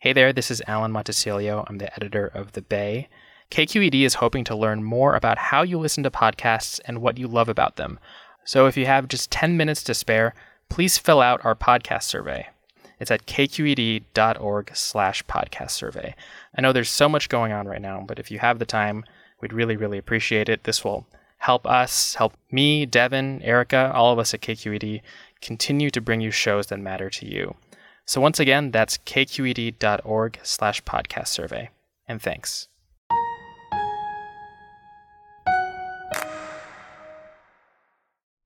Hey there, this is Alan Montecillo. I'm the editor of The Bay. KQED is hoping to learn more about how you listen to podcasts and what you love about them. So if you have just 10 minutes to spare, please fill out our podcast survey. It's at kqed.org slash podcast survey. I know there's so much going on right now, but if you have the time, we'd really, really appreciate it. This will help us, help me, Devin, Ericka, all of us at KQED continue to bring you shows that matter to you. So once again, that's kqed.org slash podcast survey. And thanks.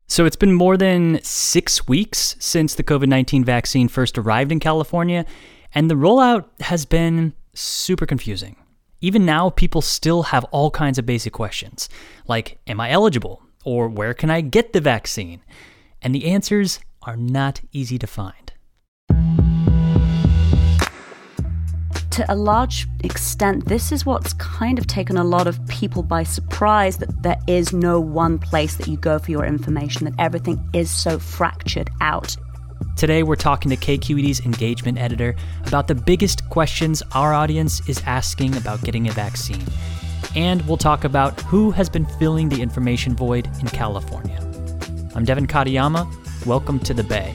So it's been more than six weeks since the COVID 19 vaccine first arrived in California, and the rollout has been super confusing. Even now, people still have all kinds of basic questions, like Am I eligible? Or where can I get the vaccine? And the answers are not easy to find. To a large extent, this is what's kind of taken a lot of people by surprise that there is no one place that you go for your information, that everything is so fractured out. Today, we're talking to KQED's engagement editor about the biggest questions our audience is asking about getting a vaccine. And we'll talk about who has been filling the information void in California. I'm Devin Katayama. Welcome to the Bay.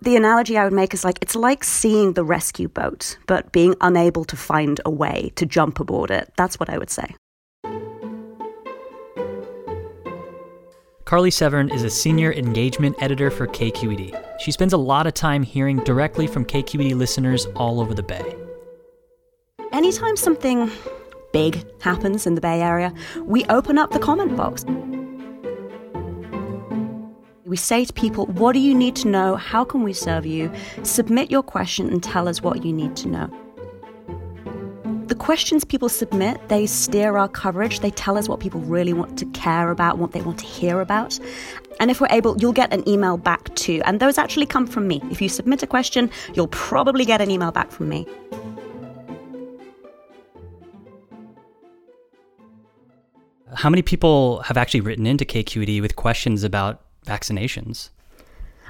The analogy I would make is like it's like seeing the rescue boat, but being unable to find a way to jump aboard it. That's what I would say. Carly Severn is a senior engagement editor for KQED. She spends a lot of time hearing directly from KQED listeners all over the Bay. Anytime something big happens in the Bay Area, we open up the comment box. We say to people, What do you need to know? How can we serve you? Submit your question and tell us what you need to know. The questions people submit, they steer our coverage. They tell us what people really want to care about, what they want to hear about. And if we're able, you'll get an email back too. And those actually come from me. If you submit a question, you'll probably get an email back from me. How many people have actually written into KQED with questions about vaccinations?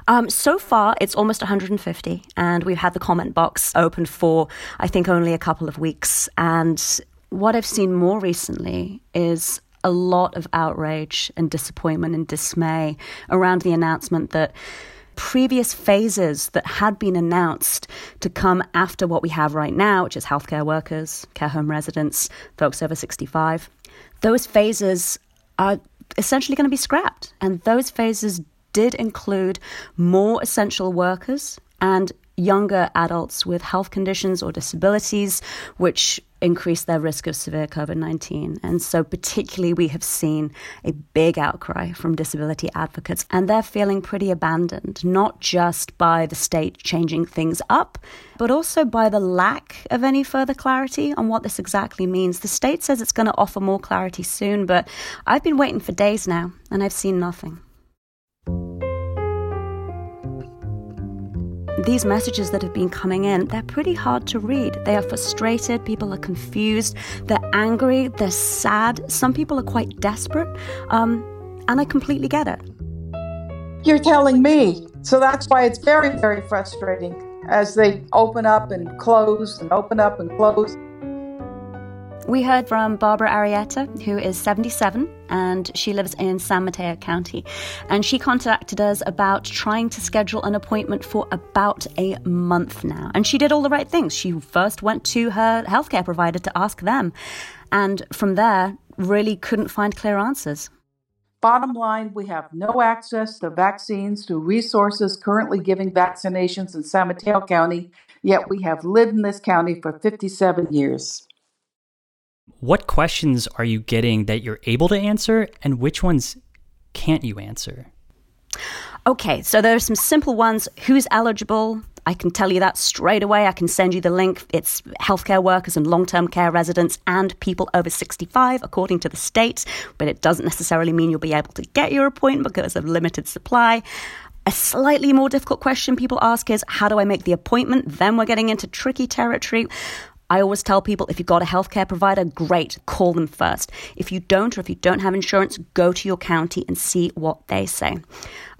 Um, so far, it's almost 150, and we've had the comment box open for, I think, only a couple of weeks. And what I've seen more recently is a lot of outrage and disappointment and dismay around the announcement that previous phases that had been announced to come after what we have right now, which is healthcare workers, care home residents, folks over 65, those phases are essentially going to be scrapped. And those phases did include more essential workers and younger adults with health conditions or disabilities, which increase their risk of severe COVID 19. And so, particularly, we have seen a big outcry from disability advocates, and they're feeling pretty abandoned, not just by the state changing things up, but also by the lack of any further clarity on what this exactly means. The state says it's going to offer more clarity soon, but I've been waiting for days now, and I've seen nothing. These messages that have been coming in, they're pretty hard to read. They are frustrated, people are confused, they're angry, they're sad. Some people are quite desperate, um, and I completely get it. You're telling me. So that's why it's very, very frustrating as they open up and close and open up and close. We heard from Barbara Arrieta, who is 77 and she lives in San Mateo County. And she contacted us about trying to schedule an appointment for about a month now. And she did all the right things. She first went to her healthcare provider to ask them. And from there, really couldn't find clear answers. Bottom line, we have no access to vaccines to resources currently giving vaccinations in San Mateo County, yet we have lived in this county for 57 years. What questions are you getting that you're able to answer, and which ones can't you answer? Okay, so there are some simple ones. Who's eligible? I can tell you that straight away. I can send you the link. It's healthcare workers and long term care residents and people over 65, according to the state, but it doesn't necessarily mean you'll be able to get your appointment because of limited supply. A slightly more difficult question people ask is how do I make the appointment? Then we're getting into tricky territory. I always tell people if you've got a healthcare provider, great, call them first. If you don't, or if you don't have insurance, go to your county and see what they say.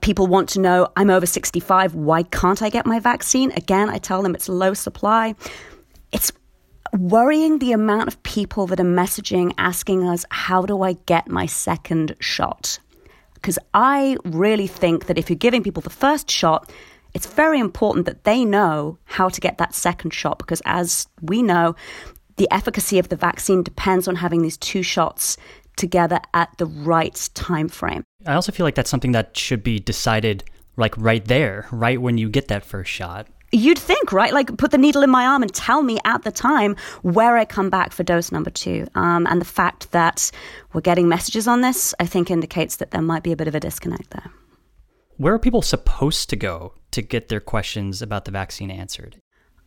People want to know, I'm over 65, why can't I get my vaccine? Again, I tell them it's low supply. It's worrying the amount of people that are messaging asking us, how do I get my second shot? Because I really think that if you're giving people the first shot, it's very important that they know how to get that second shot because, as we know, the efficacy of the vaccine depends on having these two shots together at the right time frame. I also feel like that's something that should be decided like right there, right when you get that first shot. You'd think, right? Like, put the needle in my arm and tell me at the time where I come back for dose number two. Um, and the fact that we're getting messages on this, I think, indicates that there might be a bit of a disconnect there. Where are people supposed to go to get their questions about the vaccine answered?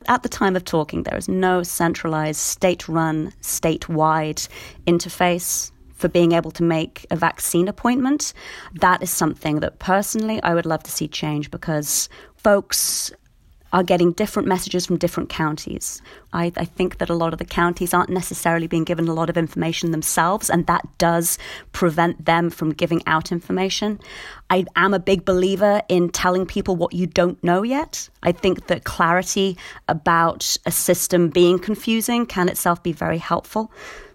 At the time of talking, there is no centralized, state run, statewide interface for being able to make a vaccine appointment. That is something that personally I would love to see change because folks are getting different messages from different counties. I, I, think that a lot of the counties aren't necessarily being given a lot of information themselves, and that does prevent them from giving out information. I am a big believer in telling people what you don't know yet. I think that clarity about a system being confusing can itself be very helpful.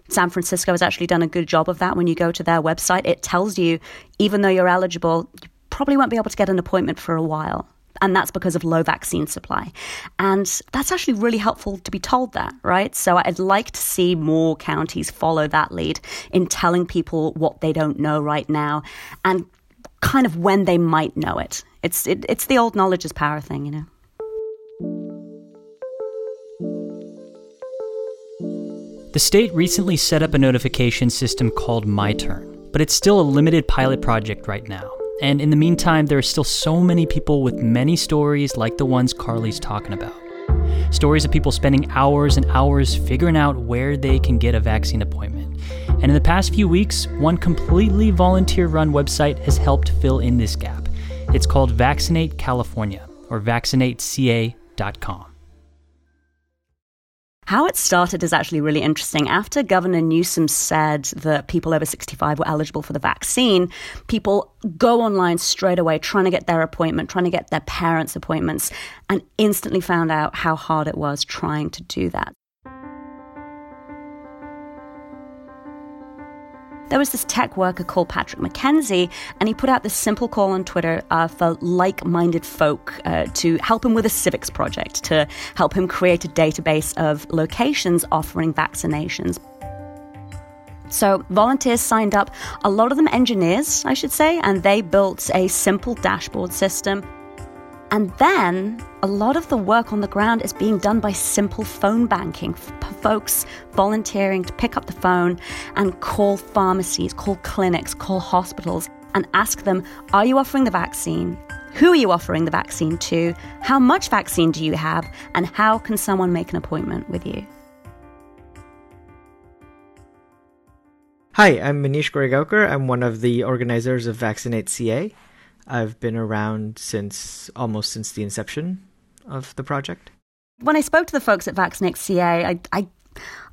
San Francisco has actually done a good job of that. When you go to their website, it tells you, even though you're eligible, you probably won't be able to get an appointment for a while and that's because of low vaccine supply. And that's actually really helpful to be told that, right? So I'd like to see more counties follow that lead in telling people what they don't know right now and kind of when they might know it. It's it, it's the old knowledge is power thing, you know. The state recently set up a notification system called My Turn, but it's still a limited pilot project right now. And in the meantime, there are still so many people with many stories like the ones Carly's talking about. Stories of people spending hours and hours figuring out where they can get a vaccine appointment. And in the past few weeks, one completely volunteer run website has helped fill in this gap. It's called Vaccinate California, or vaccinateca.com. How it started is actually really interesting. After Governor Newsom said that people over 65 were eligible for the vaccine, people go online straight away trying to get their appointment, trying to get their parents' appointments, and instantly found out how hard it was trying to do that. There was this tech worker called Patrick McKenzie, and he put out this simple call on Twitter uh, for like minded folk uh, to help him with a civics project, to help him create a database of locations offering vaccinations. So, volunteers signed up, a lot of them engineers, I should say, and they built a simple dashboard system And then a lot of the work on the ground is being done by simple phone banking. Folks volunteering to pick up the phone and call pharmacies, call clinics, call hospitals, and ask them Are you offering the vaccine? Who are you offering the vaccine to? How much vaccine do you have? And how can someone make an appointment with you? Hi, I'm Manish Goregaokar. I'm one of the organizers of Vaccinate CA. I've been around since almost since the inception of the project. When I spoke to the folks at Vaccinate CA, I, I,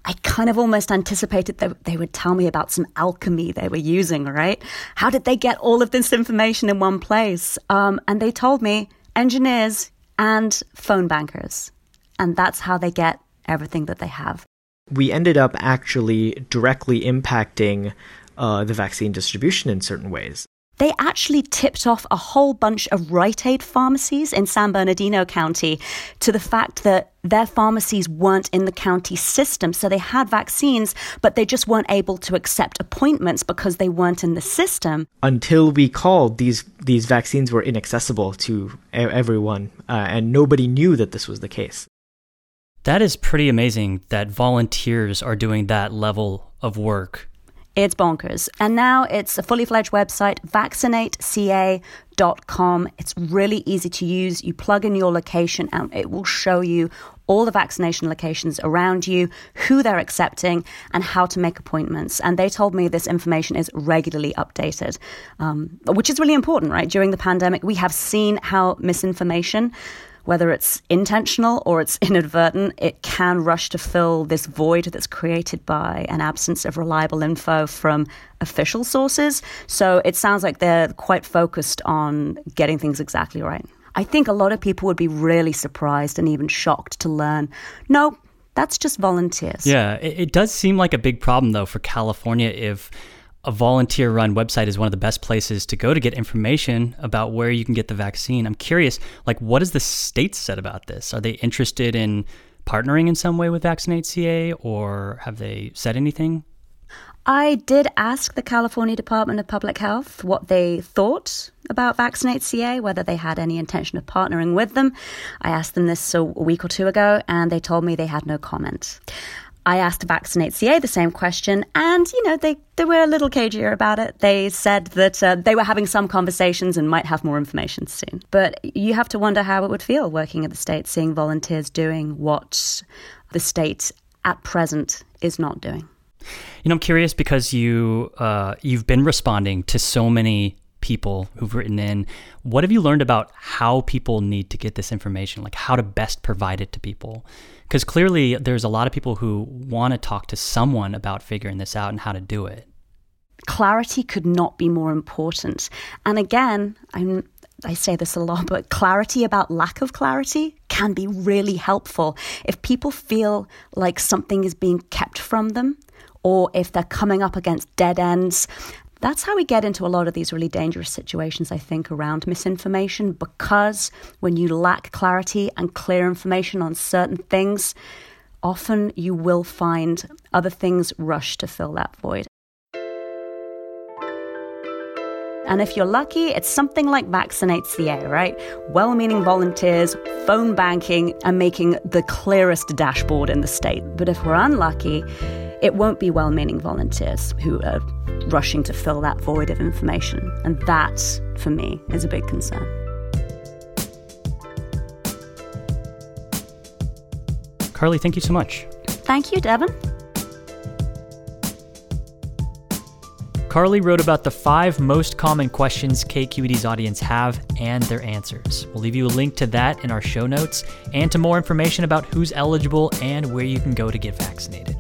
I kind of almost anticipated that they would tell me about some alchemy they were using, right? How did they get all of this information in one place? Um, and they told me engineers and phone bankers. And that's how they get everything that they have. We ended up actually directly impacting uh, the vaccine distribution in certain ways they actually tipped off a whole bunch of Rite Aid pharmacies in San Bernardino County to the fact that their pharmacies weren't in the county system. So they had vaccines, but they just weren't able to accept appointments because they weren't in the system. Until we called, these, these vaccines were inaccessible to everyone, uh, and nobody knew that this was the case. That is pretty amazing that volunteers are doing that level of work it's bonkers. And now it's a fully fledged website, vaccinateca.com. It's really easy to use. You plug in your location and it will show you all the vaccination locations around you, who they're accepting, and how to make appointments. And they told me this information is regularly updated, um, which is really important, right? During the pandemic, we have seen how misinformation whether it's intentional or it's inadvertent, it can rush to fill this void that's created by an absence of reliable info from official sources. So it sounds like they're quite focused on getting things exactly right. I think a lot of people would be really surprised and even shocked to learn no, that's just volunteers. Yeah, it, it does seem like a big problem, though, for California if a volunteer run website is one of the best places to go to get information about where you can get the vaccine. I'm curious, like, what has the state said about this? Are they interested in partnering in some way with Vaccinate CA or have they said anything? I did ask the California Department of Public Health what they thought about Vaccinate CA, whether they had any intention of partnering with them. I asked them this a week or two ago, and they told me they had no comment. I asked Vaccinate CA the same question, and you know they they were a little cagier about it. They said that uh, they were having some conversations and might have more information soon. But you have to wonder how it would feel working at the state, seeing volunteers doing what the state at present is not doing. You know, I'm curious because you uh, you've been responding to so many people who've written in. What have you learned about how people need to get this information, like how to best provide it to people? Because clearly, there's a lot of people who want to talk to someone about figuring this out and how to do it. Clarity could not be more important. And again, I'm, I say this a lot, but clarity about lack of clarity can be really helpful. If people feel like something is being kept from them, or if they're coming up against dead ends, that's how we get into a lot of these really dangerous situations, I think, around misinformation, because when you lack clarity and clear information on certain things, often you will find other things rush to fill that void. And if you're lucky, it's something like Vaccinate CA, right? Well meaning volunteers, phone banking, and making the clearest dashboard in the state. But if we're unlucky, it won't be well meaning volunteers who are rushing to fill that void of information. And that, for me, is a big concern. Carly, thank you so much. Thank you, Devin. Carly wrote about the five most common questions KQED's audience have and their answers. We'll leave you a link to that in our show notes and to more information about who's eligible and where you can go to get vaccinated.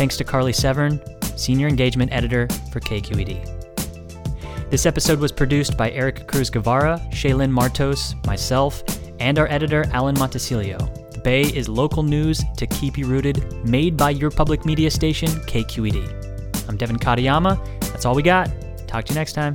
Thanks to Carly Severn, Senior Engagement Editor for KQED. This episode was produced by Ericka Cruz Guevara, Shaylin Martos, myself, and our editor, Alan Montecillo. The Bay is local news to keep you rooted, made by your public media station, KQED. I'm Devin Katayama. That's all we got. Talk to you next time.